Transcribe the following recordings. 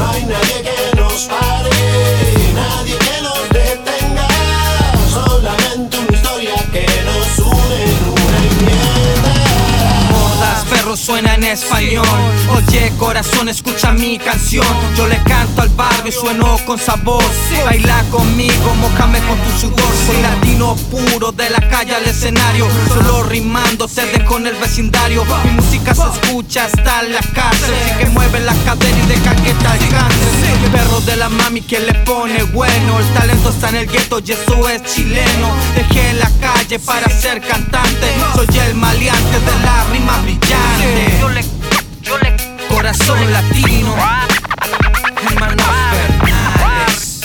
No hay nadie que nos pare. Español. Oye, corazón, escucha mi canción. Yo le canto al barrio y sueno con sabor. Baila conmigo, mojame con tu sudor. Soy latino puro, de la calle al escenario. Solo rimando, se con el vecindario. Mi música se escucha hasta en la cárcel. Así que mueve la cadera y deja que te alcance. Perro de la mami que le pone bueno. El talento está en el gueto y eso es chileno. Dejé la calle para ser cantante. Soy el maleante de la rima brillante. Corazón latino. Hermano Fernández.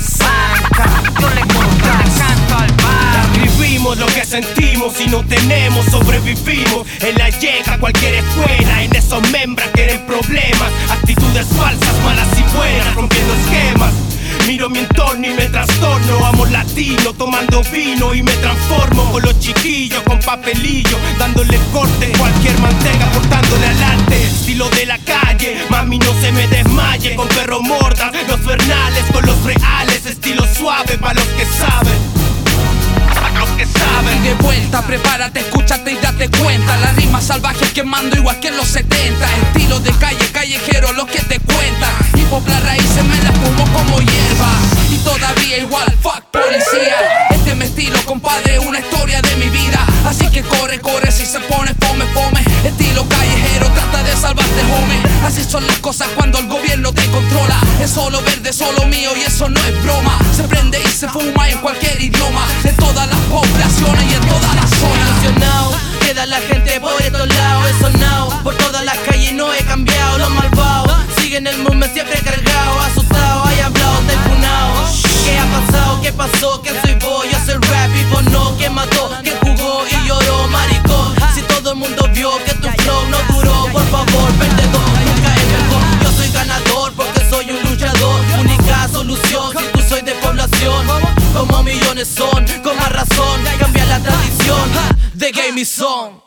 Sanca. yo le canto al bar. Vivimos lo que sentimos y no tenemos, sobrevivimos En la llega cualquier escuela, en esos membras quieren problemas Actitudes falsas, malas y buenas, rompiendo esquemas Miro mi entorno y me trastorno, amo latino, tomando vino y me transformo Con los chiquillos, con papelillo, dándole corte Cualquier manteca, portándole se me desmaye Con perro mordas, los fernales con los reales Estilo suave para los que saben. Y de vuelta, prepárate, escúchate y date cuenta. Las rimas salvajes quemando igual que en los 70. Estilo de calle, callejero, lo que te cuentan. Y por las raíces me la fumo como hierba. Y todavía igual, fuck policía. Este es mi estilo, compadre, una historia de mi vida. Así que corre, corre, si se pone fome, fome. Así son las cosas cuando el gobierno te controla. Es solo verde, solo mío y eso no es broma. Se prende y se fuma en cualquier idioma. Con más razón Cambia la tradición de Game Song